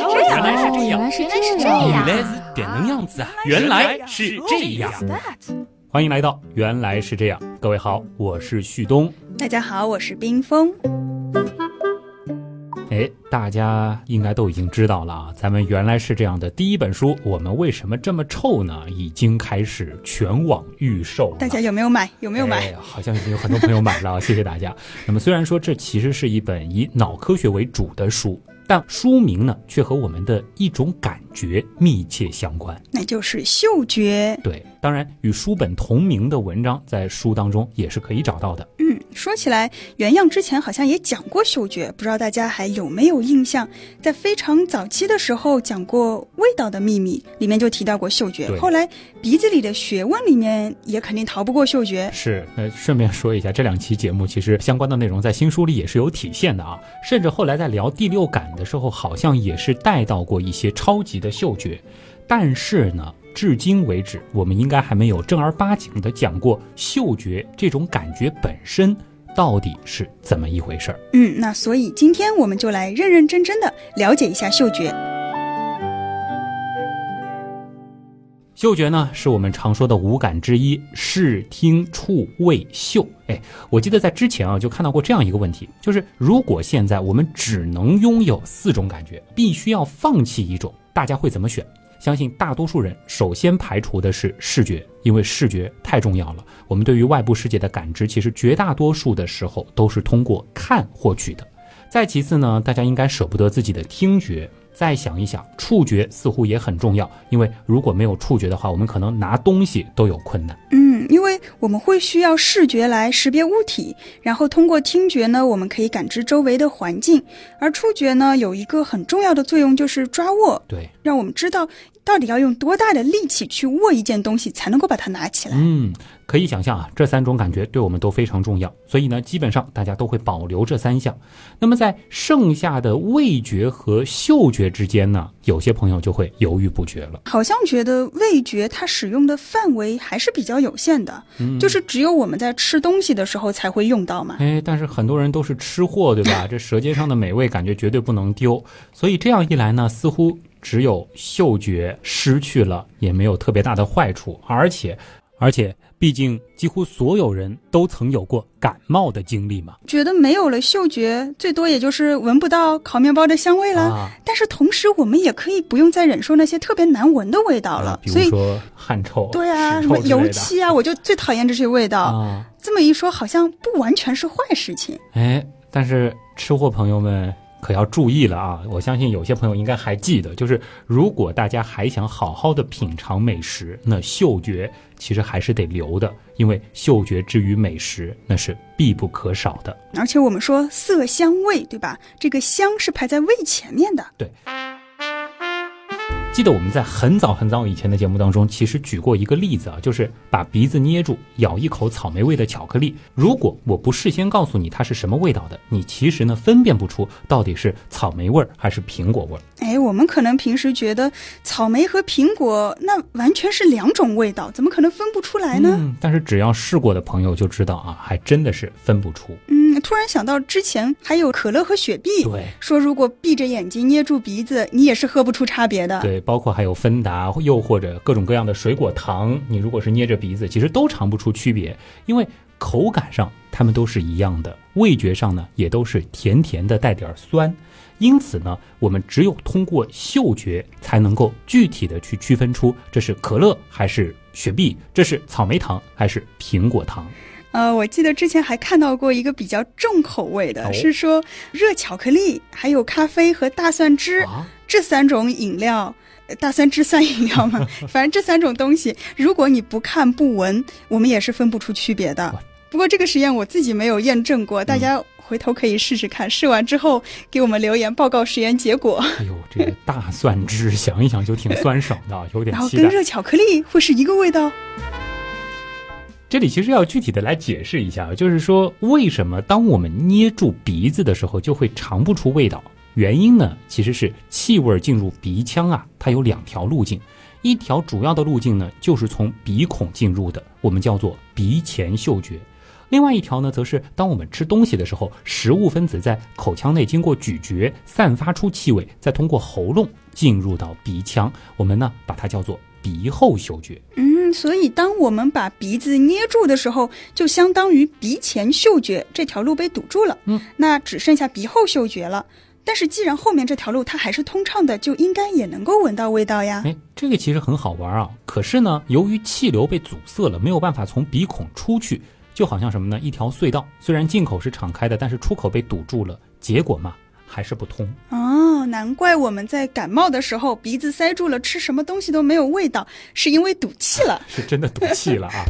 是这样，原来是这样，原来是这样，原来是这能样子啊！原来是这样。欢迎来到《原来是这样》，各位好，我是旭东。大家好，我是冰峰。哎，大家应该都已经知道了啊，咱们原来是这样的第一本书，我们为什么这么臭呢？已经开始全网预售了。大家有没有买？有没有买？哎、好像已经有很多朋友买了，谢谢大家。那么虽然说这其实是一本以脑科学为主的书，但书名呢却和我们的一种感觉密切相关，那就是嗅觉。对，当然与书本同名的文章在书当中也是可以找到的。嗯，说起来，原样之前好像也讲过嗅觉，不知道大家还有没有印象？在非常早期的时候讲过《味道的秘密》，里面就提到过嗅觉。后来鼻子里的学问里面也肯定逃不过嗅觉。是，那，顺便说一下，这两期节目其实相关的内容在新书里也是有体现的啊。甚至后来在聊第六感的时候，好像也是带到过一些超级的嗅觉。但是呢，至今为止，我们应该还没有正儿八经的讲过嗅觉这种感觉本身到底是怎么一回事儿。嗯，那所以今天我们就来认认真真的了解一下嗅觉。嗅觉呢，是我们常说的五感之一，视听触味嗅。哎，我记得在之前啊，就看到过这样一个问题，就是如果现在我们只能拥有四种感觉，必须要放弃一种，大家会怎么选？相信大多数人首先排除的是视觉，因为视觉太重要了。我们对于外部世界的感知，其实绝大多数的时候都是通过看获取的。再其次呢，大家应该舍不得自己的听觉。再想一想，触觉似乎也很重要，因为如果没有触觉的话，我们可能拿东西都有困难。嗯，因为我们会需要视觉来识别物体，然后通过听觉呢，我们可以感知周围的环境，而触觉呢，有一个很重要的作用，就是抓握，对，让我们知道到底要用多大的力气去握一件东西，才能够把它拿起来。嗯，可以想象啊，这三种感觉对我们都非常重要，所以呢，基本上大家都会保留这三项。那么在剩下的味觉和嗅觉之间呢，有些朋友就会犹豫不决了。好像觉得味觉它使用的范围还是比较有限的，嗯、就是只有我们在吃东西的时候才会用到嘛。哎，但是很多人都是吃货，对吧？这舌尖上的美味感觉绝对不能丢，所以这样一来呢，似乎只有嗅觉失去了也没有特别大的坏处，而且，而且。毕竟，几乎所有人都曾有过感冒的经历嘛。觉得没有了嗅觉，最多也就是闻不到烤面包的香味了。啊、但是同时，我们也可以不用再忍受那些特别难闻的味道了。啊、比如说汗臭，对啊，什么油漆啊，我就最讨厌这些味道。啊、这么一说，好像不完全是坏事情。哎，但是吃货朋友们。可要注意了啊！我相信有些朋友应该还记得，就是如果大家还想好好的品尝美食，那嗅觉其实还是得留的，因为嗅觉之于美食那是必不可少的。而且我们说色香味，对吧？这个香是排在味前面的。对。记得我们在很早很早以前的节目当中，其实举过一个例子啊，就是把鼻子捏住，咬一口草莓味的巧克力。如果我不事先告诉你它是什么味道的，你其实呢分辨不出到底是草莓味儿还是苹果味儿。哎，我们可能平时觉得草莓和苹果那完全是两种味道，怎么可能分不出来呢？嗯，但是只要试过的朋友就知道啊，还真的是分不出。嗯，突然想到之前还有可乐和雪碧，对，说如果闭着眼睛捏住鼻子，你也是喝不出差别的。对。包括还有芬达，又或者各种各样的水果糖，你如果是捏着鼻子，其实都尝不出区别，因为口感上它们都是一样的，味觉上呢也都是甜甜的，带点酸。因此呢，我们只有通过嗅觉才能够具体的去区分出这是可乐还是雪碧，这是草莓糖还是苹果糖。呃，我记得之前还看到过一个比较重口味的，哦、是说热巧克力、还有咖啡和大蒜汁、啊、这三种饮料。大蒜汁算饮料吗？反正这三种东西，如果你不看不闻，我们也是分不出区别的。不过这个实验我自己没有验证过，大家回头可以试试看。试完之后给我们留言报告实验结果。哎呦，这个大蒜汁想一想就挺酸爽的，有点 然后跟热巧克力会是一个味道。这里其实要具体的来解释一下，就是说为什么当我们捏住鼻子的时候就会尝不出味道？原因呢，其实是气味进入鼻腔啊，它有两条路径。一条主要的路径呢，就是从鼻孔进入的，我们叫做鼻前嗅觉；另外一条呢，则是当我们吃东西的时候，食物分子在口腔内经过咀嚼，散发出气味，再通过喉咙进入到鼻腔，我们呢把它叫做鼻后嗅觉。嗯，所以当我们把鼻子捏住的时候，就相当于鼻前嗅觉这条路被堵住了。嗯，那只剩下鼻后嗅觉了。但是既然后面这条路它还是通畅的，就应该也能够闻到味道呀。哎，这个其实很好玩啊。可是呢，由于气流被阻塞了，没有办法从鼻孔出去。就好像什么呢？一条隧道，虽然进口是敞开的，但是出口被堵住了，结果嘛，还是不通。哦，难怪我们在感冒的时候鼻子塞住了，吃什么东西都没有味道，是因为堵气了。是真的堵气了啊！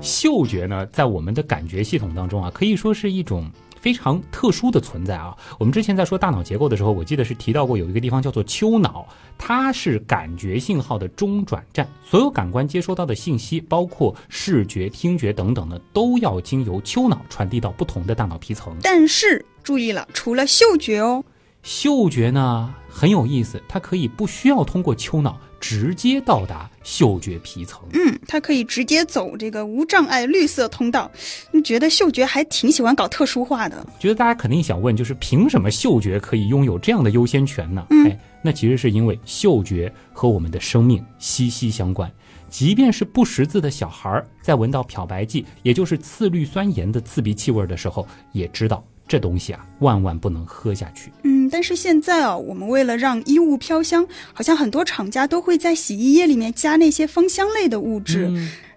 嗅觉呢，在我们的感觉系统当中啊，可以说是一种。非常特殊的存在啊！我们之前在说大脑结构的时候，我记得是提到过有一个地方叫做丘脑，它是感觉信号的中转站，所有感官接收到的信息，包括视觉、听觉等等呢，都要经由丘脑传递到不同的大脑皮层。但是注意了，除了嗅觉哦，嗅觉呢很有意思，它可以不需要通过丘脑。直接到达嗅觉皮层，嗯，它可以直接走这个无障碍绿色通道。你觉得嗅觉还挺喜欢搞特殊化的？觉得大家肯定想问，就是凭什么嗅觉可以拥有这样的优先权呢？哎，那其实是因为嗅觉和我们的生命息息相关。即便是不识字的小孩，在闻到漂白剂，也就是次氯酸盐的刺鼻气味的时候，也知道。这东西啊，万万不能喝下去。嗯，但是现在啊，我们为了让衣物飘香，好像很多厂家都会在洗衣液里面加那些芳香类的物质。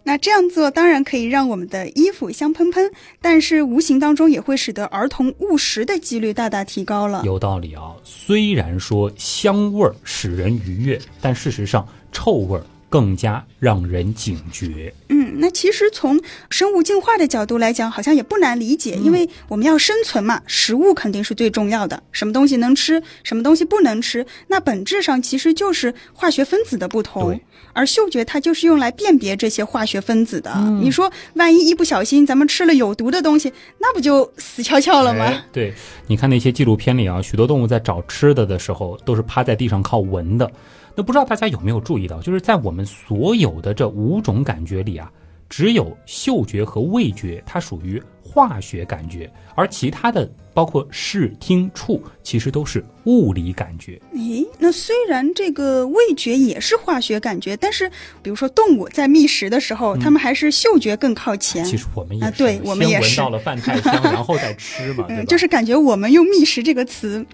那这样做当然可以让我们的衣服香喷喷，但是无形当中也会使得儿童误食的几率大大提高了。有道理啊，虽然说香味儿使人愉悦，但事实上臭味儿。更加让人警觉。嗯，那其实从生物进化的角度来讲，好像也不难理解，因为我们要生存嘛，食物肯定是最重要的。什么东西能吃，什么东西不能吃，那本质上其实就是化学分子的不同。而嗅觉它就是用来辨别这些化学分子的。你说，万一一不小心咱们吃了有毒的东西，那不就死翘翘了吗？对，你看那些纪录片里啊，许多动物在找吃的的时候，都是趴在地上靠闻的。那不知道大家有没有注意到，就是在我们所有的这五种感觉里啊，只有嗅觉和味觉，它属于。化学感觉，而其他的包括视听触，其实都是物理感觉。诶，那虽然这个味觉也是化学感觉，但是比如说动物在觅食的时候，它们还是嗅觉更靠前。其实我们也啊，对我们也是闻到了饭菜香，然后再吃嘛，嗯，就是感觉我们用觅食这个词，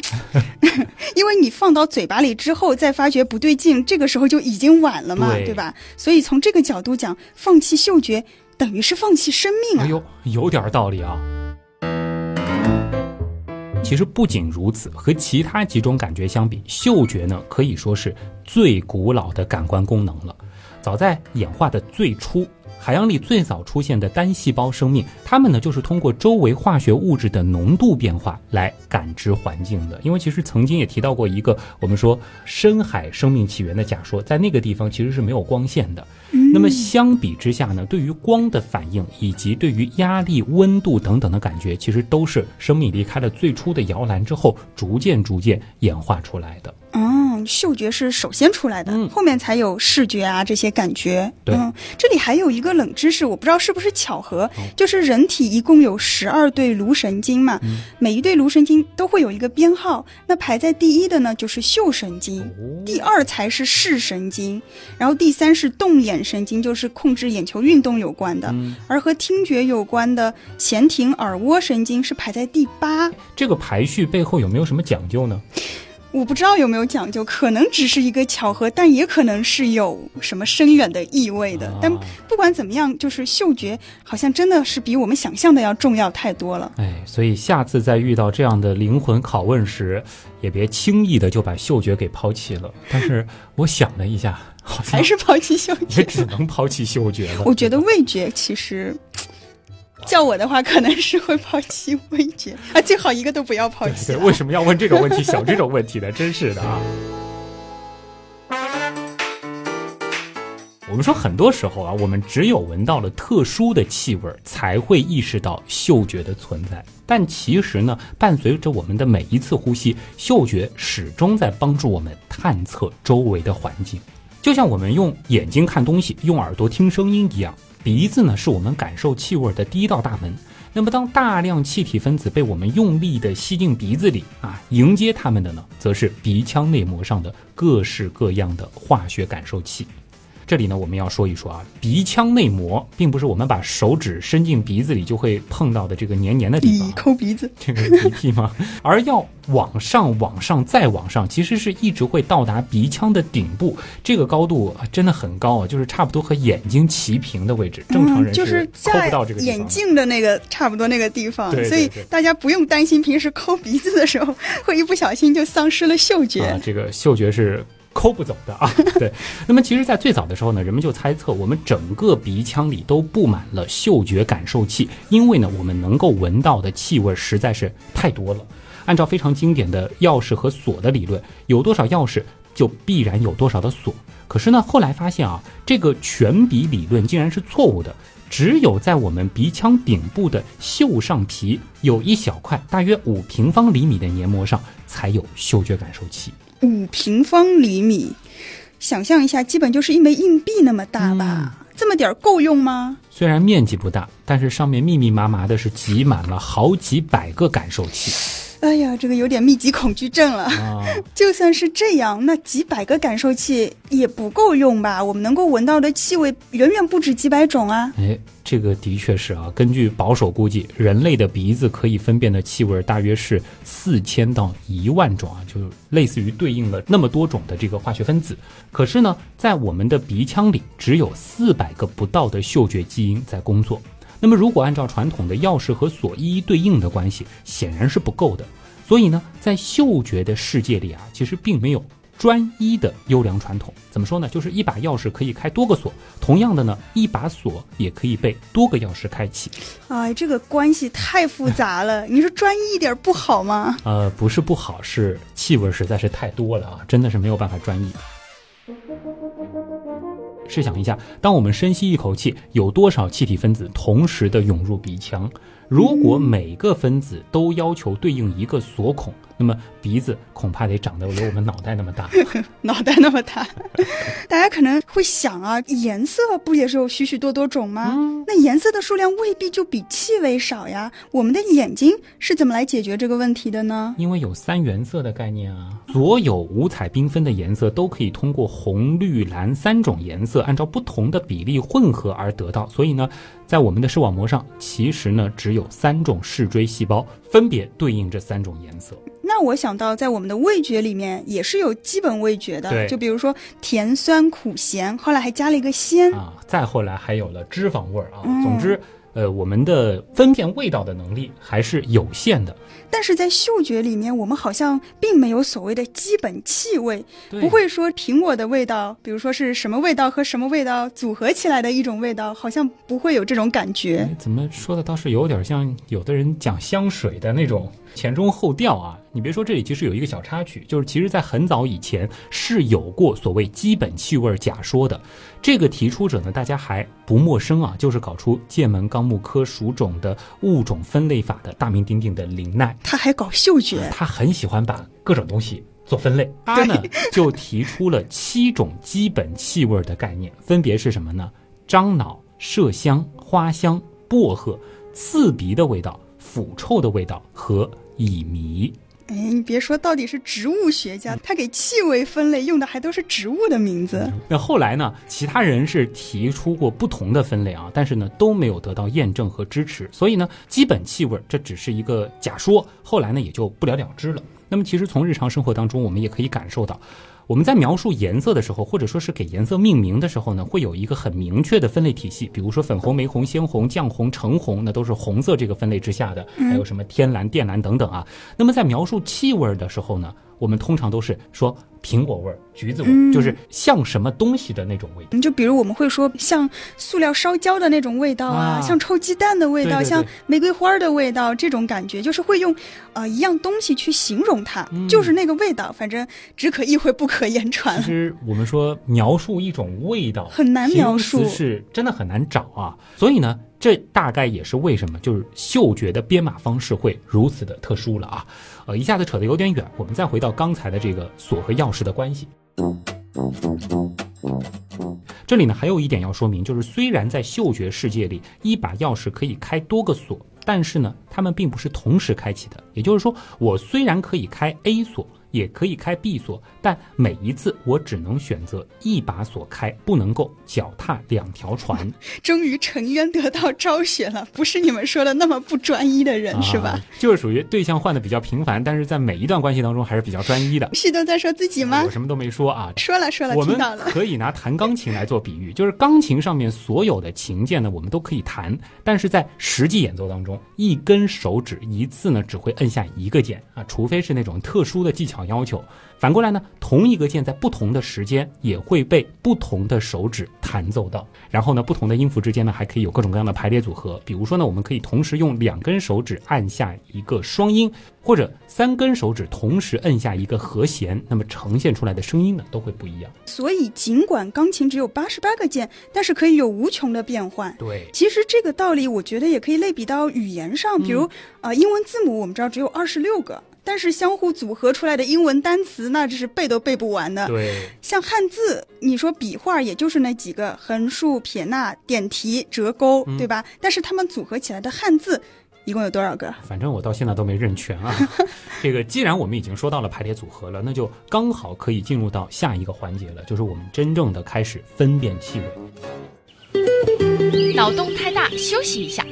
因为你放到嘴巴里之后再发觉不对劲，这个时候就已经晚了嘛，对吧？所以从这个角度讲，放弃嗅觉。等于是放弃生命啊！哎呦，有点道理啊。其实不仅如此，和其他几种感觉相比，嗅觉呢可以说是最古老的感官功能了。早在演化的最初。海洋里最早出现的单细胞生命，它们呢就是通过周围化学物质的浓度变化来感知环境的。因为其实曾经也提到过一个我们说深海生命起源的假说，在那个地方其实是没有光线的。那么相比之下呢，对于光的反应以及对于压力、温度等等的感觉，其实都是生命离开了最初的摇篮之后，逐渐逐渐演化出来的。嗯，嗅觉是首先出来的，后面才有视觉啊这些感觉。嗯，这里还有一个冷知识，我不知道是不是巧合，就是人体一共有十二对颅神经嘛，每一对颅神经都会有一个编号。那排在第一的呢，就是嗅神经，第二才是视神经，然后第三是动眼神经，就是控制眼球运动有关的。而和听觉有关的前庭耳蜗神经是排在第八。这个排序背后有没有什么讲究呢？我不知道有没有讲究，可能只是一个巧合，但也可能是有什么深远的意味的。但不管怎么样，就是嗅觉好像真的是比我们想象的要重要太多了。哎，所以下次再遇到这样的灵魂拷问时，也别轻易的就把嗅觉给抛弃了。但是我想了一下，好像还是抛弃嗅觉，也只能抛弃嗅觉了。我觉得味觉其实。叫我的话，可能是会抛弃味觉啊，最好一个都不要抛弃。为什么要问这种问题？想这种问题呢？真是的啊！我们说，很多时候啊，我们只有闻到了特殊的气味，才会意识到嗅觉的存在。但其实呢，伴随着我们的每一次呼吸，嗅觉始终在帮助我们探测周围的环境，就像我们用眼睛看东西，用耳朵听声音一样。鼻子呢是我们感受气味的第一道大门。那么，当大量气体分子被我们用力的吸进鼻子里啊，迎接它们的呢，则是鼻腔内膜上的各式各样的化学感受器。这里呢，我们要说一说啊，鼻腔内膜并不是我们把手指伸进鼻子里就会碰到的这个黏黏的地方，抠鼻子，这个鼻涕吗？而要往上、往上再往上，其实是一直会到达鼻腔的顶部，这个高度真的很高啊，就是差不多和眼睛齐平的位置，正常人是抠不到这个眼镜的那个差不多那个地方，所以大家不用担心平时抠鼻子的时候会一不小心就丧失了嗅觉。啊，这个嗅觉是。抠不走的啊，对。那么其实，在最早的时候呢，人们就猜测，我们整个鼻腔里都布满了嗅觉感受器，因为呢，我们能够闻到的气味实在是太多了。按照非常经典的钥匙和锁的理论，有多少钥匙就必然有多少的锁。可是呢，后来发现啊，这个全鼻理论竟然是错误的。只有在我们鼻腔顶部的嗅上皮有一小块大约五平方厘米的黏膜上，才有嗅觉感受器。五平方厘米，想象一下，基本就是一枚硬币那么大吧？这么点儿够用吗？虽然面积不大，但是上面密密麻麻的是挤满了好几百个感受器。哎呀，这个有点密集恐惧症了。就算是这样，那几百个感受器也不够用吧？我们能够闻到的气味远远不止几百种啊！哎，这个的确是啊。根据保守估计，人类的鼻子可以分辨的气味大约是四千到一万种啊，就类似于对应了那么多种的这个化学分子。可是呢，在我们的鼻腔里，只有四百个不到的嗅觉基因在工作。那么，如果按照传统的钥匙和锁一一对应的关系，显然是不够的。所以呢，在嗅觉的世界里啊，其实并没有专一的优良传统。怎么说呢？就是一把钥匙可以开多个锁，同样的呢，一把锁也可以被多个钥匙开启。哎，这个关系太复杂了。你说专一一点不好吗？呃，不是不好，是气味实在是太多了啊，真的是没有办法专一。试想一下，当我们深吸一口气，有多少气体分子同时的涌入鼻腔？如果每个分子都要求对应一个锁孔，那么鼻子恐怕得长得有我们脑袋那么大。脑袋那么大，大家可能会想啊，颜色不也是有许许多多种吗？那颜色的数量未必就比气味少呀。我们的眼睛是怎么来解决这个问题的呢？因为有三原色的概念啊，所有五彩缤纷的颜色都可以通过红、绿、蓝三种颜色按照不同的比例混合而得到。所以呢。在我们的视网膜上，其实呢只有三种视锥细胞，分别对应这三种颜色。那我想到，在我们的味觉里面也是有基本味觉的，就比如说甜、酸、苦、咸，后来还加了一个鲜啊，再后来还有了脂肪味儿啊。总之。呃，我们的分辨味道的能力还是有限的，但是在嗅觉里面，我们好像并没有所谓的基本气味，不会说苹果的味道，比如说是什么味道和什么味道组合起来的一种味道，好像不会有这种感觉。怎么说的倒是有点像有的人讲香水的那种。前中后调啊，你别说，这里其实有一个小插曲，就是其实在很早以前是有过所谓基本气味假说的。这个提出者呢，大家还不陌生啊，就是搞出剑门纲目科属种的物种分类法的大名鼎鼎的林奈。他还搞嗅觉，他很喜欢把各种东西做分类。他呢就提出了七种基本气味的概念，分别是什么呢？樟脑、麝香、花香、薄荷、刺鼻的味道、腐臭的味道和。乙醚，哎，你别说，到底是植物学家，他给气味分类用的还都是植物的名字。那后来呢？其他人是提出过不同的分类啊，但是呢都没有得到验证和支持，所以呢，基本气味这只是一个假说，后来呢也就不了了之了。那么其实从日常生活当中，我们也可以感受到。我们在描述颜色的时候，或者说是给颜色命名的时候呢，会有一个很明确的分类体系。比如说粉红、玫红、鲜红、绛红、橙红，那都是红色这个分类之下的。还有什么天蓝、靛蓝等等啊。那么在描述气味的时候呢？我们通常都是说苹果味儿、橘子味儿，就是像什么东西的那种味道。就比如我们会说像塑料烧焦的那种味道啊，像臭鸡蛋的味道，像玫瑰花的味道，这种感觉就是会用呃一样东西去形容它，就是那个味道，反正只可意会不可言传。其实我们说描述一种味道很难描述，是真的很难找啊。所以呢。这大概也是为什么，就是嗅觉的编码方式会如此的特殊了啊！呃，一下子扯得有点远，我们再回到刚才的这个锁和钥匙的关系。这里呢还有一点要说明，就是虽然在嗅觉世界里，一把钥匙可以开多个锁，但是呢，它们并不是同时开启的。也就是说，我虽然可以开 A 锁。也可以开 B 锁，但每一次我只能选择一把锁开，不能够脚踏两条船。终于沉冤得到昭雪了，不是你们说的那么不专一的人，是吧？就是属于对象换的比较频繁，但是在每一段关系当中还是比较专一的。是都在说自己吗？我什么都没说啊。说了说了，我们到了。可以拿弹钢琴来做比喻，就是钢琴上面所有的琴键呢，我们都可以弹，但是在实际演奏当中，一根手指一次呢只会摁下一个键啊，除非是那种特殊的技巧要求。反过来呢，同一个键在不同的时间也会被不同的手指弹奏到。然后呢，不同的音符之间呢，还可以有各种各样的排列组合。比如说呢，我们可以同时用两根手指按下一个双音，或者三根手指同时摁下一个和弦，那么呈现出来的声音呢，都会不一样。所以，尽管钢琴只有八十八个键，但是可以有无穷的变换。对，其实这个道理，我觉得也可以类比到语言上。比如，呃，英文字母我们知道只有二十六个。但是相互组合出来的英文单词，那这是背都背不完的。对，像汉字，你说笔画也就是那几个横竖撇捺点提折钩，对吧？但是它们组合起来的汉字，一共有多少个？反正我到现在都没认全啊。这个既然我们已经说到了排列组合了，那就刚好可以进入到下一个环节了，就是我们真正的开始分辨气味。脑洞太大，休息一下。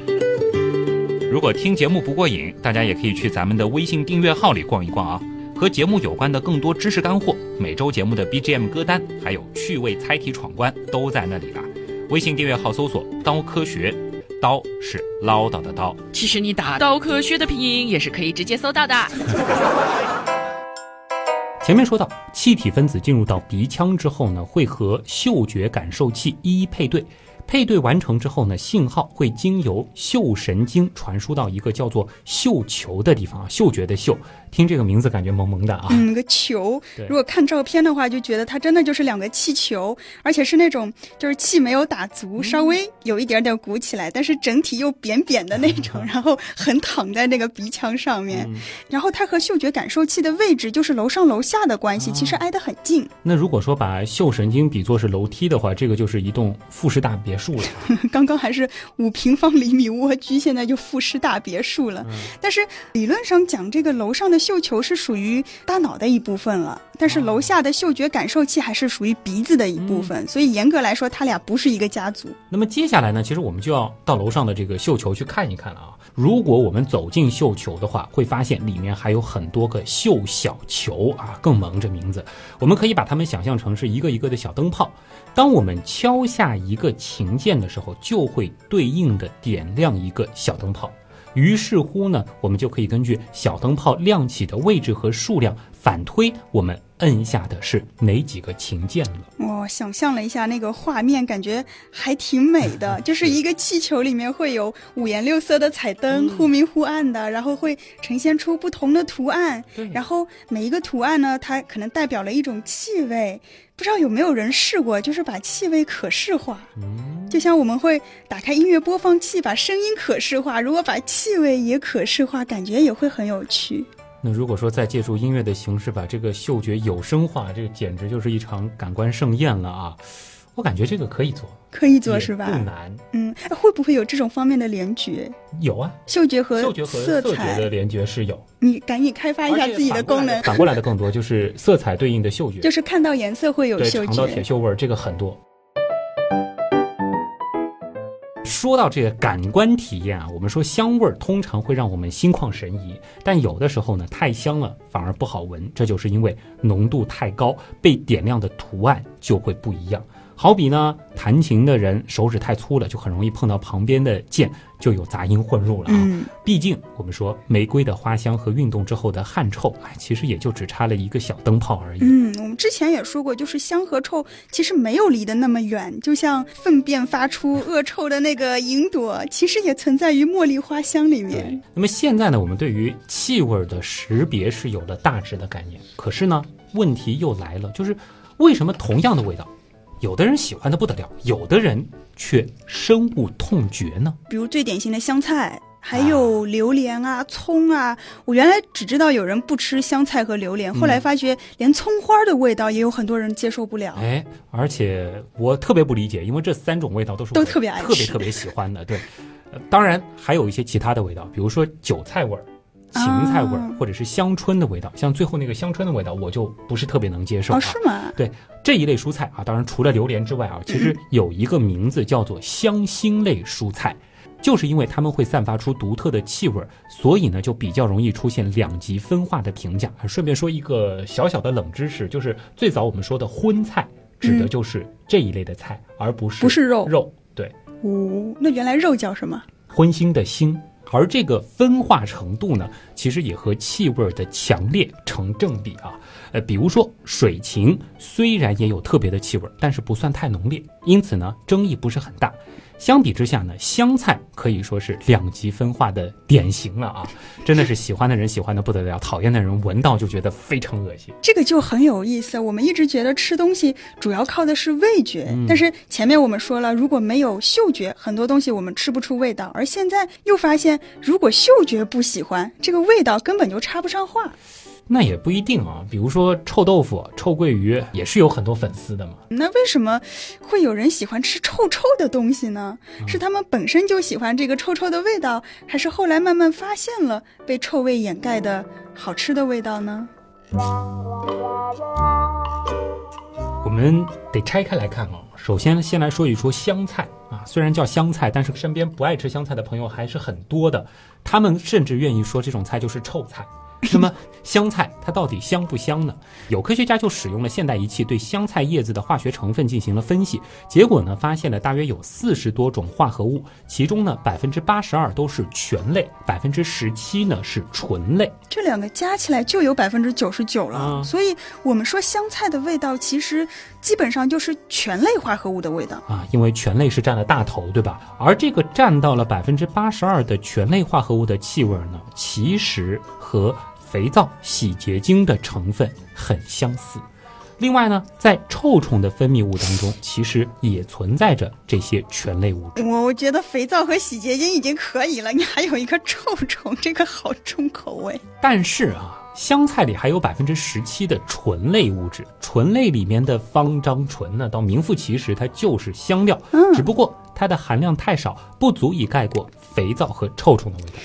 如果听节目不过瘾，大家也可以去咱们的微信订阅号里逛一逛啊，和节目有关的更多知识干货、每周节目的 BGM 歌单，还有趣味猜题闯关都在那里了。微信订阅号搜索“刀科学”，刀是唠叨的刀。其实你打“刀科学”的拼音也是可以直接搜到的。前面说到，气体分子进入到鼻腔之后呢，会和嗅觉感受器一一配对。配对完成之后呢，信号会经由嗅神经传输到一个叫做嗅球的地方啊，嗅觉的嗅。听这个名字感觉萌萌的啊，嗯，个球。如果看照片的话，就觉得它真的就是两个气球，而且是那种就是气没有打足，稍微有一点点鼓起来，但是整体又扁扁的那种，然后横躺在那个鼻腔上面。然后它和嗅觉感受器的位置就是楼上楼下的关系，其实挨得很近。那如果说把嗅神经比作是楼梯的话，这个就是一栋复式大别墅了。刚刚还是五平方厘米蜗居，现在就复式大别墅了。但是理论上讲，这个楼上的。嗅球是属于大脑的一部分了，但是楼下的嗅觉感受器还是属于鼻子的一部分，所以严格来说，它俩不是一个家族。那么接下来呢，其实我们就要到楼上的这个嗅球去看一看了啊。如果我们走进绣球的话，会发现里面还有很多个绣小球啊，更萌这名字。我们可以把它们想象成是一个一个的小灯泡，当我们敲下一个琴键的时候，就会对应的点亮一个小灯泡。于是乎呢，我们就可以根据小灯泡亮起的位置和数量反推，我们摁下的是哪几个琴键了。我想象了一下那个画面，感觉还挺美的。就是一个气球里面会有五颜六色的彩灯，忽明忽暗的，然后会呈现出不同的图案。然后每一个图案呢，它可能代表了一种气味。不知道有没有人试过，就是把气味可视化。嗯，就像我们会打开音乐播放器，把声音可视化，如果把气味也可视化，感觉也会很有趣。那如果说再借助音乐的形式把这个嗅觉有声化，这个简直就是一场感官盛宴了啊！我感觉这个可以做，可以做是吧？不难。嗯，会不会有这种方面的联觉？有啊，嗅觉和嗅觉和色彩的联觉是有。你赶紧开发一下自己的功能。反过来的更多就是色彩对应的嗅觉，就是看到颜色会有嗅觉，尝到铁锈味儿，这个很多。说到这个感官体验啊，我们说香味儿通常会让我们心旷神怡，但有的时候呢，太香了反而不好闻，这就是因为浓度太高，被点亮的图案就会不一样。好比呢，弹琴的人手指太粗了，就很容易碰到旁边的键，就有杂音混入了啊。毕竟我们说玫瑰的花香和运动之后的汗臭，哎，其实也就只差了一个小灯泡而已。嗯，我们之前也说过，就是香和臭其实没有离得那么远，就像粪便发出恶臭的那个云朵，其实也存在于茉莉花香里面。那么现在呢，我们对于气味的识别是有了大致的概念，可是呢，问题又来了，就是为什么同样的味道？有的人喜欢的不得了，有的人却深恶痛绝呢。比如最典型的香菜。还有榴莲啊、葱啊。我原来只知道有人不吃香菜和榴莲，后来发觉连葱花的味道也有很多人接受不了。哎，而且我特别不理解，因为这三种味道都是我都特别爱吃特别特别喜欢的。对，呃当然还有一些其他的味道，比如说韭菜味儿。芹菜味儿啊，或者是香椿的味道，像最后那个香椿的味道，我就不是特别能接受啊。哦，是吗？对这一类蔬菜啊，当然除了榴莲之外啊，其实有一个名字叫做香辛类蔬菜，就是因为它们会散发出独特的气味儿，所以呢就比较容易出现两极分化的评价。啊顺便说一个小小的冷知识，就是最早我们说的荤菜，指的嗯就是这一类的菜，而不是不是肉肉对。哦，那原来肉叫什么？荤腥的腥。而这个分化程度呢，其实也和气味的强烈成正比啊。呃，比如说水芹，虽然也有特别的气味，但是不算太浓烈，因此呢，争议不是很大。相比之下呢，香菜可以说是两极分化的典型了啊！真的是喜欢的人喜欢的不得了，讨厌的人闻到就觉得非常恶心。这个就很有意思。我们一直觉得吃东西主要靠的是味觉，嗯但是前面我们说了，如果没有嗅觉，很多东西我们吃不出味道。而现在又发现，如果嗅觉不喜欢，这个味道根本就插不上话。那也不一定啊，比如说臭豆腐、臭鳜鱼也是有很多粉丝的嘛。那为什么会有人喜欢吃臭臭的东西呢？是他们本身就喜欢这个臭臭的味道，还是后来慢慢发现了被臭味掩盖的好吃的味道呢？我们得拆开来看啊。首先，先来说一说香菜啊，虽然叫香菜，但是身边不爱吃香菜的朋友还是很多的。他们甚至愿意说这种菜就是臭菜。那么香菜它到底香不香呢？有科学家就使用了现代仪器对香菜叶子的化学成分进行了分析，结果呢发现了大约有四十多种化合物，其中呢百分之八十二都是醛类，百分之十七呢是醇类。这两个加起来就有百分之九十九了，啊所以我们说香菜的味道其实基本上就是醛类化合物的味道。啊，因为醛类是占了大头，对吧？而这个占到了百分之八十二的醛类化合物的气味呢，其实和肥皂、洗洁精的成分很相似。另外呢，在臭虫的分泌物当中，其实也存在着这些醛类物质。我我觉得肥皂和洗洁精已经可以了，你还有一个臭虫，这个好重口味。但是啊，香菜里还有百分之十七的醇类物质，醇类里面的芳樟醇呢，到名副其实，它就是香料，嗯只不过它的含量太少，不足以盖过肥皂和臭虫的味道。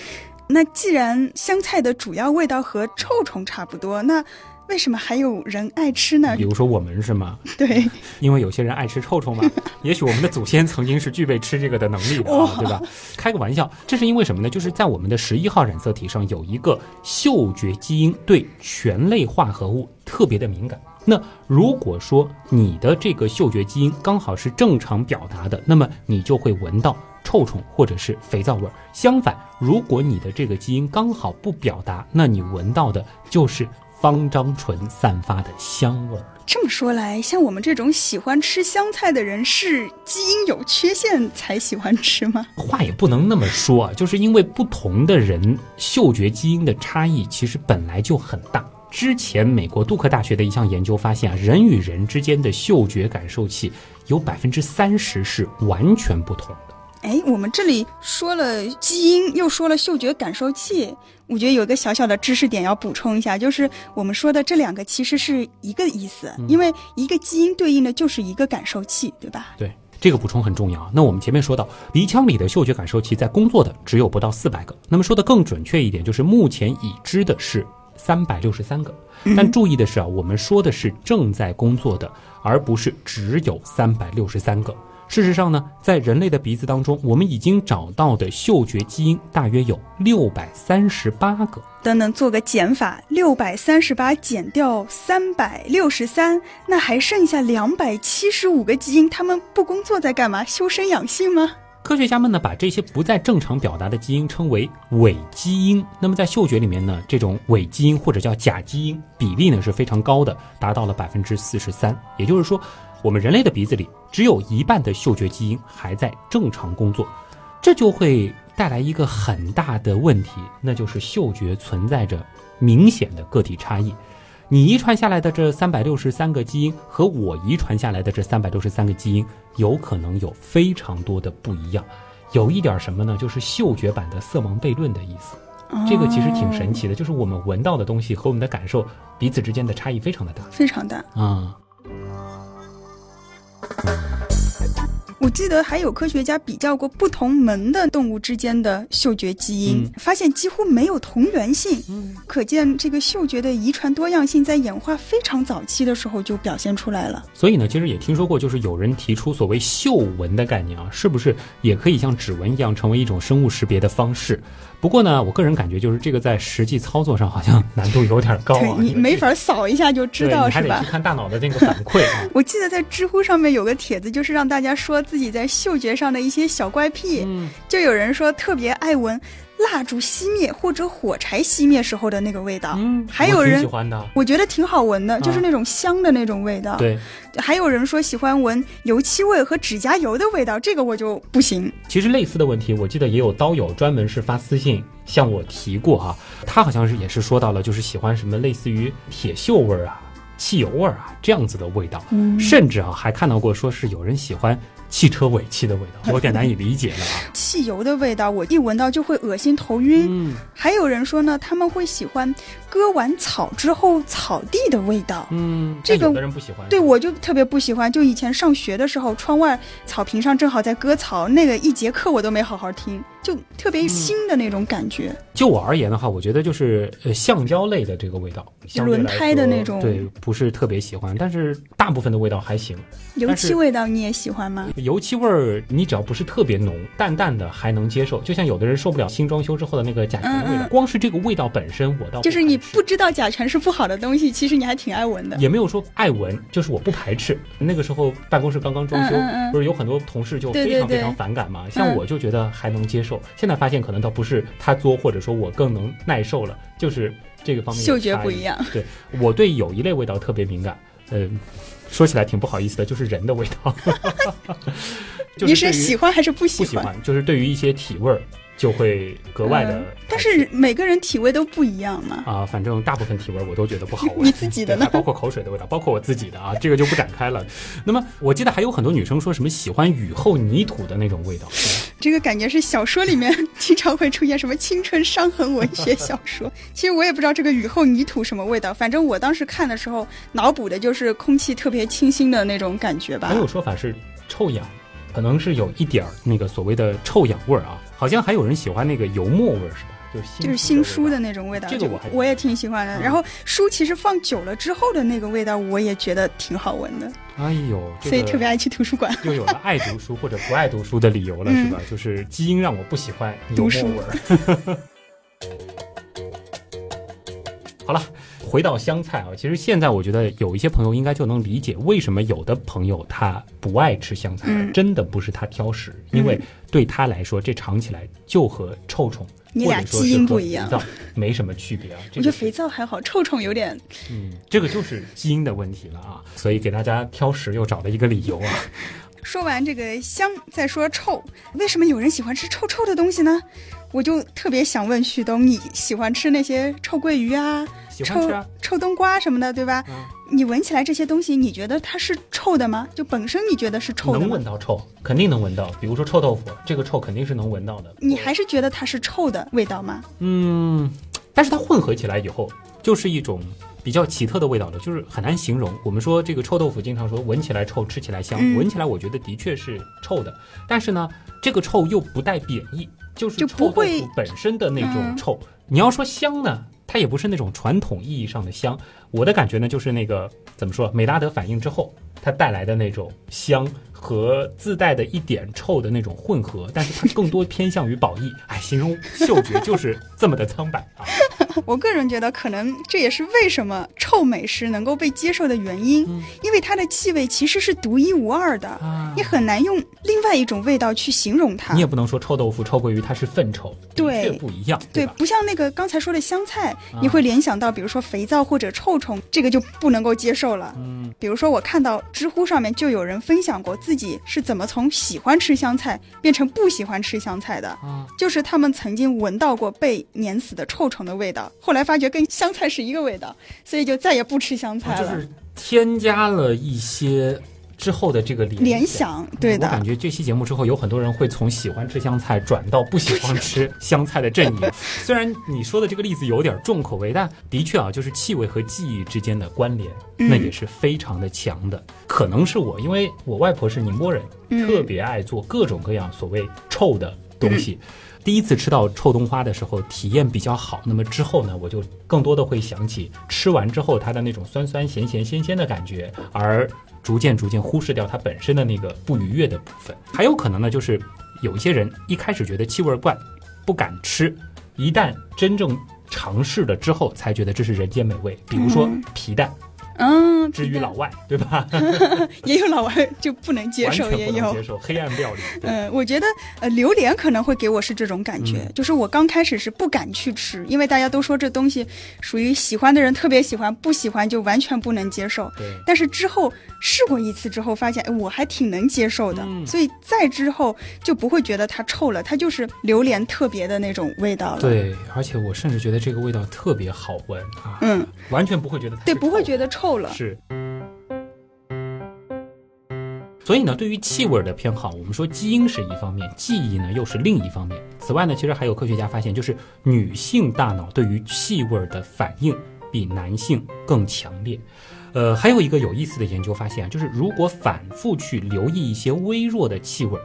那既然香菜的主要味道和臭虫差不多，那为什么还有人爱吃呢比？如说我们是吗？对，因为有些人爱吃臭虫嘛，也许我们的祖先曾经是具备吃这个的能力的、啊，对吧？开个玩笑，这是因为什么呢？就是在我们的十一号染色体上有一个嗅觉基因对醛类化合物特别的敏感。那如果说你的这个嗅觉基因刚好是正常表达的，那么你就会闻到臭虫或者是肥皂味儿。相反，如果你的这个基因刚好不表达，那你闻到的就是芳樟醇散发的香味儿。这么说来，像我们这种喜欢吃香菜的人，是基因有缺陷才喜欢吃吗？话也不能那么说啊，就是因为不同的人嗅觉基因的差异其实本来就很大。之前美国杜克大学的一项研究发现啊，人与人之间的嗅觉感受器有百分之三十是完全不同的。哎，我们这里说了基因，又说了嗅觉感受器，我觉得有一个小小的知识点要补充一下，就是我们说的这两个其实是一个意思，因为一个基因对应的就是一个感受器，对吧？对，这个补充很重要啊。那我们前面说到，鼻腔里的嗅觉感受器在工作的只有不到四百个。那么说的更准确一点，就是目前已知的是三百六十三个。但注意的是啊，我们说的是正在工作的，而不是只有三百六十三个。事实上呢，在人类的鼻子当中，我们已经找到的嗅觉基因大约有六百三十八个。等等，做个减法，六百三十八减掉三百六十三，那还剩下两百七十五个基因，他们不工作在干嘛？修身养性吗？科学家们呢，把这些不再正常表达的基因称为伪基因。那么在嗅觉里面呢，这种伪基因或者叫假基因比例呢是非常高的，达到了百分之四十三。也就是说，我们人类的鼻子里只有一半的嗅觉基因还在正常工作，这就会带来一个很大的问题，那就是嗅觉存在着明显的个体差异。你遗传下来的这三百六十三个基因和我遗传下来的这三百六十三个基因，有可能有非常多的不一样。有一点什么呢？就是嗅觉版的色盲悖论的意思。这个其实挺神奇的，就是我们闻到的东西和我们的感受彼此之间的差异非常的大，非常大啊。我记得还有科学家比较过不同门的动物之间的嗅觉基因，发现几乎没有同源性。嗯，可见这个嗅觉的遗传多样性在演化非常早期的时候就表现出来了。所以呢，其实也听说过，就是有人提出所谓嗅闻的概念啊，是不是也可以像指纹一样成为一种生物识别的方式？不过呢，我个人感觉就是这个在实际操作上好像难度有点高啊，你没法扫一下就知道是吧？还得去看大脑的那个反馈啊。我记得在知乎上面有个帖子，就是让大家说自己在嗅觉上的一些小怪癖，就有人说特别爱闻。蜡烛熄灭或者火柴熄灭时候的那个味道，嗯，还有人喜欢的，我觉得挺好闻的，就是那种香的那种味道。对，还有人说喜欢闻油漆味和指甲油的味道，这个我就不行。其实类似的问题，我记得也有刀友专门是发私信向我提过哈，他好像是也是说到了，就是喜欢什么类似于铁锈味儿啊、汽油味儿啊这样子的味道，嗯甚至啊还看到过说是有人喜欢。汽车尾气的味道 我有点难以理解了啊！汽油的味道，我一闻到就会恶心头晕。嗯，还有人说呢，他们会喜欢割完草之后草地的味道。嗯，这个有的人不喜欢。对，我就特别不喜欢。就以前上学的时候，窗外草坪上正好在割草，那个一节课我都没好好听，就特别腥的那种感觉。就我而言的话，我觉得就是呃橡胶类的这个味道，轮胎的那种，对，不是特别喜欢。但是大部分的味道还行。油漆味道你也喜欢吗？油漆味儿，你只要不是特别浓，淡淡的还能接受。就像有的人受不了新装修之后的那个甲醛味道，光是这个味道本身，我倒就是你不知道甲醛是不好的东西，其实你还挺爱闻的。也没有说爱闻，就是我不排斥。那个时候办公室刚刚装修，不是有很多同事就非常非常反感嘛？像我就觉得还能接受。现在发现可能倒不是他作，或者说我更能耐受了，就是这个方面嗅觉不一样。对我对有一类味道特别敏感，嗯。说起来挺不好意思的，就是人的味道。你是喜欢还是不喜欢？不喜欢，就是对于一些体味儿就会格外的。但是每个人体味都不一样嘛。啊，反正大部分体味我都觉得不好闻。你自己的呢？包括口水的味道，包括我自己的啊，这个就不展开了。那么我记得还有很多女生说什么喜欢雨后泥土的那种味道。这个感觉是小说里面经常会出现什么青春伤痕文学小说。其实我也不知道这个雨后泥土什么味道，反正我当时看的时候脑补的就是空气特别清新的那种感觉吧。还有说法是臭氧，可能是有一点儿那个所谓的臭氧味儿啊。好像还有人喜欢那个油墨味儿，是吧？就就是新书的那种味道，这个我还我也挺喜欢的。然后书其实放久了之后的那个味道，我也觉得挺好闻的。哎呦，所以特别爱去图书馆，又有了爱读书或者不爱读书的理由了，是吧？就是基因让我不喜欢油墨味儿。好了，回到香菜啊，其实现在我觉得有一些朋友应该就能理解为什么有的朋友他不爱吃香菜，真的不是他挑食，因为对他来说这尝起来就和臭虫。你俩基因不一样，没什么区别啊。我觉得肥皂还好，臭虫有点。嗯，这个就是基因的问题了啊。所以给大家挑食又找了一个理由啊。说完这个香，再说臭。为什么有人喜欢吃臭臭的东西呢？我就特别想问旭东，你喜欢吃那些臭鳜鱼啊？臭臭冬瓜什么的，对吧？你闻起来这些东西，你觉得它是臭的吗？就本身你觉得是臭的？能闻到臭，肯定能闻到。比如说臭豆腐，这个臭肯定是能闻到的。你还是觉得它是臭的味道吗？嗯，但是它混合起来以后，就是一种比较奇特的味道了，就是很难形容。我们说这个臭豆腐，经常说闻起来臭，吃起来香。闻起来我觉得的确是臭的，但是呢，这个臭又不带贬义，就是臭豆腐本身的那种臭。你要说香呢？它也不是那种传统意义上的香，我的感觉呢，就是那个怎么说，美拉德反应之后，它带来的那种香。和自带的一点臭的那种混合，但是它更多偏向于褒义。哎，形容嗅觉就是这么的苍白啊！我个人觉得，可能这也是为什么臭美食能够被接受的原因，因为它的气味其实是独一无二的，你很难用另外一种味道去形容它。你也不能说臭豆腐、臭鳜鱼它是粪臭，对，不一样，对不像那个刚才说的香菜，你会联想到比如说肥皂或者臭虫，这个就不能够接受了。嗯，比如说我看到知乎上面就有人分享过。自己是怎么从喜欢吃香菜变成不喜欢吃香菜的？就是他们曾经闻到过被碾死的臭虫的味道，后来发觉跟香菜是一个味道，所以就再也不吃香菜了。就是添加了一些之后的这个联联想，对的。我感觉这期节目之后，有很多人会从喜欢吃香菜转到不喜欢吃香菜的阵营。虽然你说的这个例子有点重口味，但的确啊，就是气味和记忆之间的关联，那也是非常的强的。可能是我，因为我外婆是宁波人，特别爱做各种各样所谓臭的东西。第一次吃到臭冬瓜的时候，体验比较好。那么之后呢，我就更多的会想起吃完之后它的那种酸酸咸咸鲜鲜的感觉，而逐渐逐渐忽视掉它本身的那个不愉悦的部分。还有可能呢，就是有一些人一开始觉得气味怪，不敢吃，一旦真正尝试了之后，才觉得这是人间美味。比如说皮蛋。至于老外，对吧？也有老外就不能接受，也有接受黑暗料理。嗯，我觉得呃，榴莲可能会给我是这种感觉，就是我刚开始是不敢去吃，因为大家都说这东西属于喜欢的人特别喜欢，不喜欢就完全不能接受。对。但是之后试过一次之后，发现哎，我还挺能接受的，所以再之后就不会觉得它臭了，它就是榴莲特别的那种味道了。对，而且我甚至觉得这个味道特别好闻啊，嗯，完全不会觉得对，不会觉得臭。是，所以呢，对于气味的偏好，我们说基因是一方面，记忆呢又是另一方面。此外呢，其实还有科学家发现，就是女性大脑对于气味的反应比男性更强烈。呃，还有一个有意思的研究发现，就是如果反复去留意一些微弱的气味，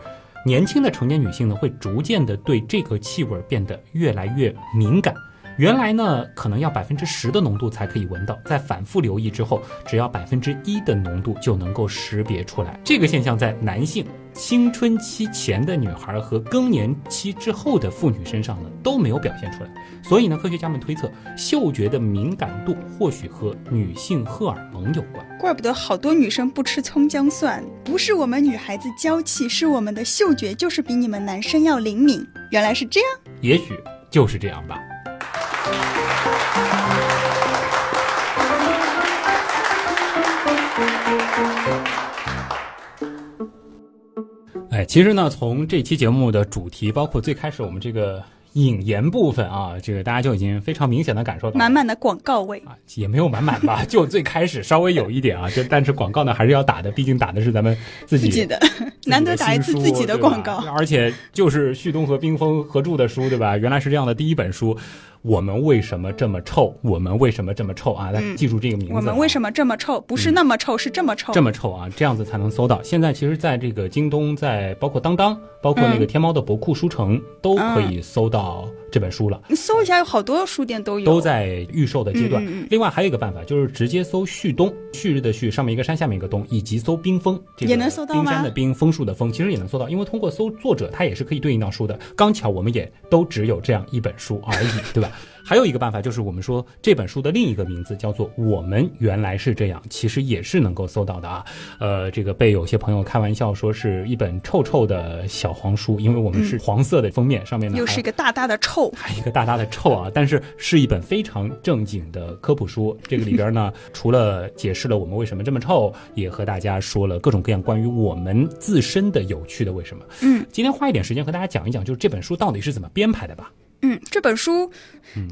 年轻的成年女性呢，会逐渐的对这个气味变得越来越敏感。原来呢，可能要百分之十的浓度才可以闻到，在反复留意之后，只要百分之一的浓度就能够识别出来。这个现象在男性青春期前的女孩和更年期之后的妇女身上呢都没有表现出来。所以呢，科学家们推测，嗅觉的敏感度或许和女性荷尔蒙有关。怪不得好多女生不吃葱姜蒜，不是我们女孩子娇气，是我们的嗅觉就是比你们男生要灵敏。原来是这样，也许就是这样吧。哎，其实呢，从这期节目的主题，包括最开始我们这个引言部分啊，这个大家就已经非常明显的感受到满满的广告味啊，也没有满满吧，就最开始稍微有一点啊，就但是广告呢还是要打的，毕竟打的是咱们自己的，难得打一次自己的广告，而且就是旭东和冰峰合著的书，对吧？原来是这样的第一本书。我们为什么这么臭？我们为什么这么臭啊？大家记住这个名字。我们为什么这么臭？不是那么臭，是这么臭。这么臭啊！这样子才能搜到。现在其实，在这个京东，在包括当当，包括那个天猫的博库书城，都可以搜到这本书了。你搜一下，有好多书店都有，都在预售的阶段。另外还有一个办法，就是直接搜旭东，旭日的旭，上面一个山，下面一个东，以及搜冰封，也能搜到冰山的冰，枫树的枫，其实也能搜到，因为通过搜作者，它也是可以对应到书的。刚巧我们也都只有这样一本书而已，对吧？还有一个办法就是我们说这本书的另一个名字叫做《我们原来是这样》，其实也是能够搜到的啊。呃，这个被有些朋友开玩笑说是一本臭臭的小黄书，因为我们是黄色的封面，上面呢又是一个大大的臭，还 一个大大的臭啊。但是是一本非常正经的科普书。这个里边呢，除了解释了我们为什么这么臭，也和大家说了各种各样关于我们自身的有趣的为什么。嗯，今天花一点时间和大家讲一讲，就是这本书到底是怎么编排的吧。嗯，这本书，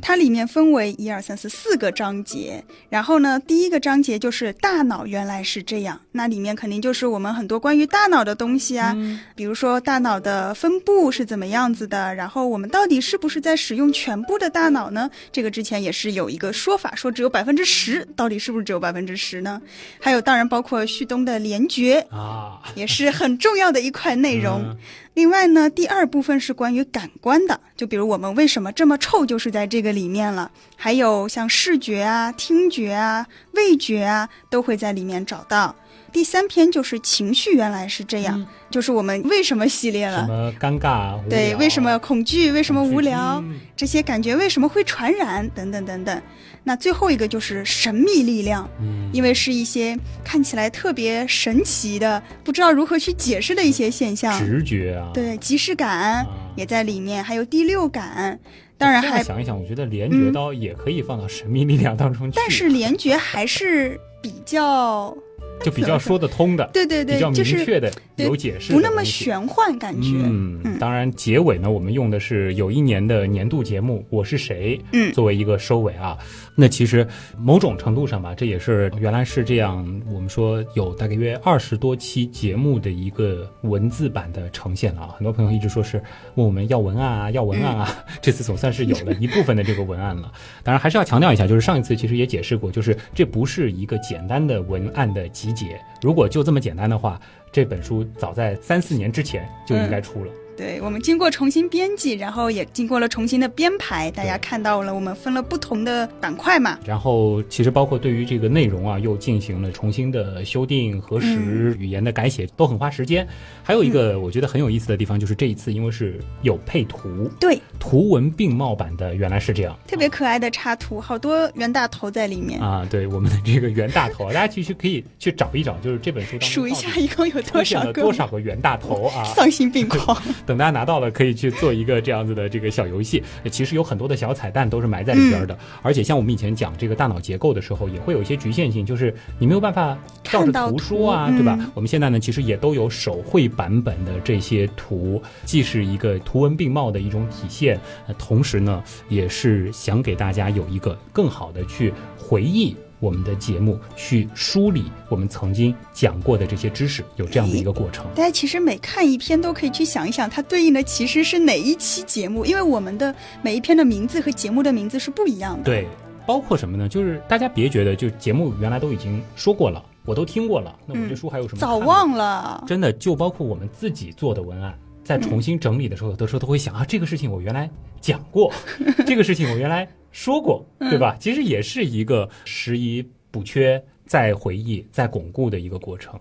它里面分为一二三四四个章节。然后呢，第一个章节就是大脑原来是这样，那里面肯定就是我们很多关于大脑的东西啊，比如说大脑的分布是怎么样子的，然后我们到底是不是在使用全部的大脑呢？这个之前也是有一个说法，说只有百分之十，到底是不是只有百分之十呢？还有，当然包括旭东的联觉啊，也是很重要的一块内容。另外呢，第二部分是关于感官的，就比如我们为什么这么臭，就是在这个里面了。还有像视觉啊、听觉啊、味觉啊，都会在里面找到。第三篇就是情绪，原来是这样，就是我们为什么系列了？什么尴尬？对，为什么恐惧？为什么无聊？这些感觉为什么会传染？等等等等。那最后一个就是神秘力量，因为是一些看起来特别神奇的、不知道如何去解释的一些现象。直觉啊，对，即视感也在里面，还有第六感。当然还想一想，我觉得联觉刀也可以放到神秘力量当中去。但是联觉还是比较。就比较说得通的，对对对比较，明确的对有解释，不那么。玄幻感觉。嗯，当然，结尾呢，我们用的是有一年的年度节目《我是谁》，嗯作为一个收尾啊。那其实某种程度上吧，这也是原来是这样，我们说有大概约二十多期节目的一个文字版的呈现了啊。很多朋友一直说是问我们要文案啊，要文案啊，这次总算是有了一部分的这个文案了。当然，还是要强调一下，就是上一次其实也解释过，就是这不是一个简单的文案的集结。如果就这么简单的话，这本书早在三四年之前就应该出了。对我们经过重新编辑，然后也经过了重新的编排，大家看到了我们分了不同的板块嘛。然后，其实包括对于这个内容啊，又进行了重新的修订、核实、语言的改写，都很花时间。还有一个我觉得很有意思的地方，就是这一次因为是有配图，对，图文并茂版的，原来是这样。特别可爱的插图，好多袁大头在里面。啊，对我们的这个袁大头，大家其实可以去找一找，就是这本书当中数一下一共有多少个？多少个袁大头啊？丧心病 狂。等大家拿到了，可以去做一个这样子的这个小游戏。其实有很多的小彩蛋都是埋在里边的，而且像我们以前讲这个大脑结构的时候，也会有一些局限性，就是你没有办法照着图说啊，图对吧？嗯我们现在呢，其实也都有手绘版本的这些图，既是一个图文并茂的一种体现，呃同时呢，也是想给大家有一个更好的去回忆。我们的节目去梳理我们曾经讲过的这些知识，有这样的一个过程。大家其实每看一篇都可以去想一想，它对应的其实是哪一期节目，因为我们的每一篇的名字和节目的名字是不一样的。对，包括什么呢？就是大家别觉得，就节目原来都已经说过了，我都听过了，那我这书还有什么、嗯早忘？了。真的，就包括我们自己做的文案，在重新整理的时候，有的时候都会想啊，这个事情我原来讲过，这个事情我原来说过，对吧？其实也是一个拾遗补缺、再回忆、再巩固的一个过程。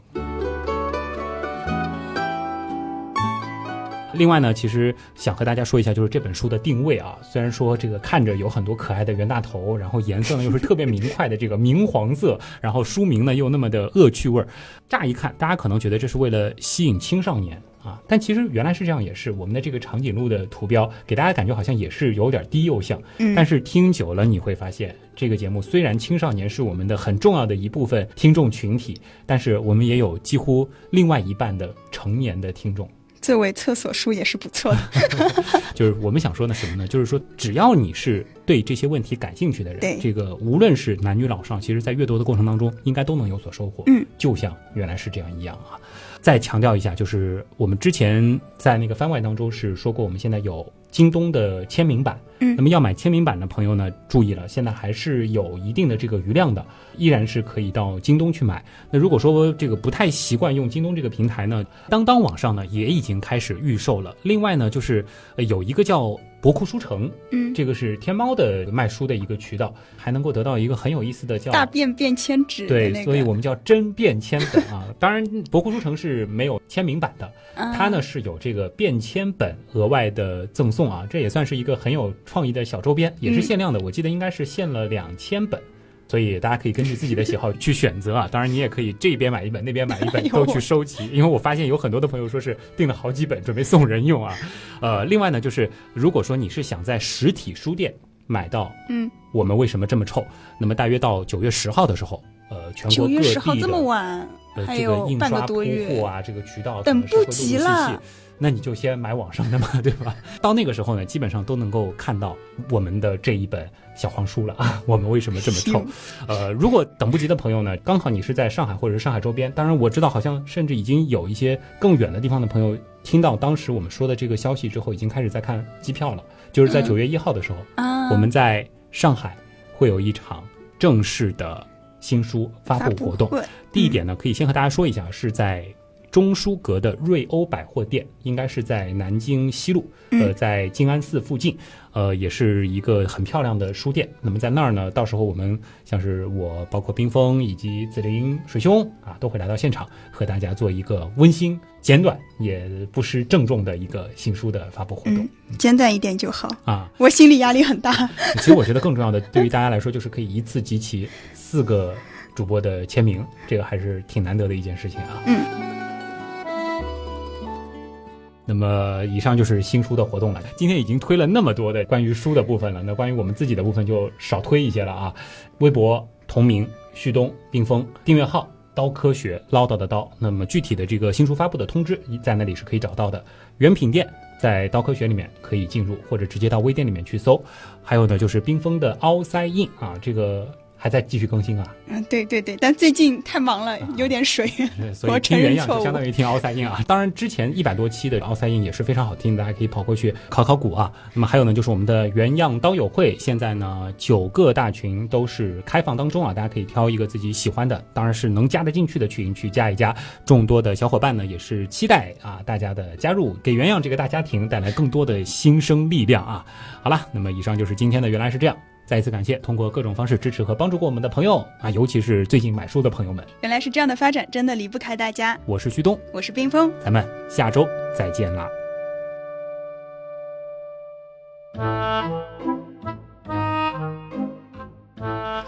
另外呢，其实想和大家说一下，就是这本书的定位啊。虽然说这个看着有很多可爱的袁大头，然后颜色呢又是特别明快的这个 明黄色，然后书名呢又那么的恶趣味儿，乍一看大家可能觉得这是为了吸引青少年啊，但其实原来是这样，也是我们的这个长颈鹿的图标给大家感觉好像也是有点低幼向，嗯但是听久了你会发现，这个节目虽然青少年是我们的很重要的一部分听众群体，但是我们也有几乎另外一半的成年的听众。作为厕所书也是不错的。就是我们想说的什么呢？就是说，只要你是对这些问题感兴趣的人，这个无论是男女老少，其实在阅读的过程当中，应该都能有所收获。嗯，就像原来是这样一样啊。再强调一下，就是我们之前在那个番外当中是说过，我们现在有京东的签名版。嗯那么要买签名版的朋友呢，注意了，现在还是有一定的这个余量的，依然是可以到京东去买。那如果说这个不太习惯用京东这个平台呢，当当网上呢也已经开始预售了。另外呢，就是呃有一个叫博库书城，嗯，这个是天猫的卖书的一个渠道，还能够得到一个很有意思的叫大便便签纸对，那个，所以我们叫真便签本啊。当然，博库书城是没有签名版的，啊它呢是有这个便签本额外的赠送啊，这也算是一个很有创意的小周边，也是限量的，我记得应该是限了两千本。所以大家可以根据自己的喜好去选择啊，当然你也可以这边买一本，那边买一本 都去收集，因为我发现有很多的朋友说是订了好几本准备送人用啊。呃，另外呢，就是如果说你是想在实体书店买到嗯，我们为什么这么臭？那么大约到九月十号的时候，呃，全国九月各地十号这么的这个还有半印刷铺个多月货啊，这个渠道等不及了续那你就先买网上的嘛，对吧？到那个时候呢，基本上都能够看到我们的这一本小黄书了啊。我们为什么这么臭？呃，如果等不及的朋友呢，刚好你是在上海或者是上海周边，当然我知道好像甚至已经有一些更远的地方的朋友听到当时我们说的这个消息之后，已经开始在看机票了。就是在嗯九月一号的时候，啊，我们在上海会有一场正式的新书发发布活动。会地点呢，可以先和大家说一下，是在中书阁的瑞欧百货店，应该是在南京西路，呃，嗯在静安寺附近，呃，也是一个很漂亮的书店。那么在那儿呢，到时候我们像是我，包括冰峰以及紫菱、水兄啊，都会来到现场，和大家做一个温馨、简短也不失郑重的一个新书的发布活动、嗯，简短一点就好。啊。我心理压力很大。其实我觉得更重要的，对于大家来说，就是可以一次集齐四个主播的签名，这个还是挺难得的一件事情啊。嗯。那么，以上就是新书的活动了。今天已经推了那么多的关于书的部分了，那关于我们自己的部分就少推一些了啊。微博同名旭东冰封订阅号刀科学唠叨的刀。那么具体的这个新书发布的通知，在那里是可以找到的。原品店在刀科学里面可以进入，或者直接到微店里面去搜。还有呢，就是冰封的凹腮印啊，这个。还在继续更新啊？嗯，对对对，但最近太忙了，有点水 所以听原样就相当于听奥赛印啊。当然，之前一百多期的奥赛印也是非常好听，大家可以跑过去考考古啊。那么还有呢，就是我们的原样刀友会，现在呢九个大群都是开放当中啊，大家可以挑一个自己喜欢的，当然是能加得进去的群去加一加。众多的小伙伴呢也是期待啊大家的加入，给原样这个大家庭带来更多的新生力量啊。好了，那么以上就是今天的原来是这样。再一次感谢通过各种方式支持和帮助过我们的朋友啊，尤其是最近买书的朋友们。原来是这样的发展，真的离不开大家。我是旭东，我是冰峰，咱们下周再见啦。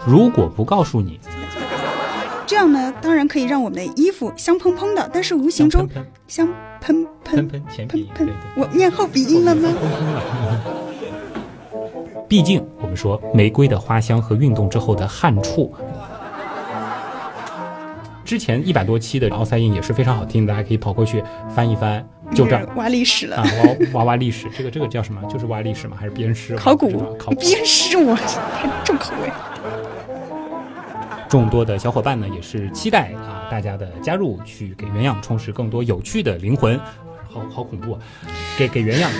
如果不告诉你，这样呢，当然可以让我们的衣服香喷喷的，但是无形中香喷喷喷喷喷喷，我念后鼻音了吗？毕竟，我们说玫瑰的花香和运动之后的汗触。之前一百多期的奥赛印也是非常好听的，大家可以跑过去翻一翻。就这样挖历史了啊，挖挖挖历史，这个这个叫什么？就是挖历史吗？还是鞭尸？考古？考 古？鞭尸我太重口味。众多的小伙伴呢，也是期待啊大家的加入，去给原样充实更多有趣的灵魂。好好恐怖啊！给给原样。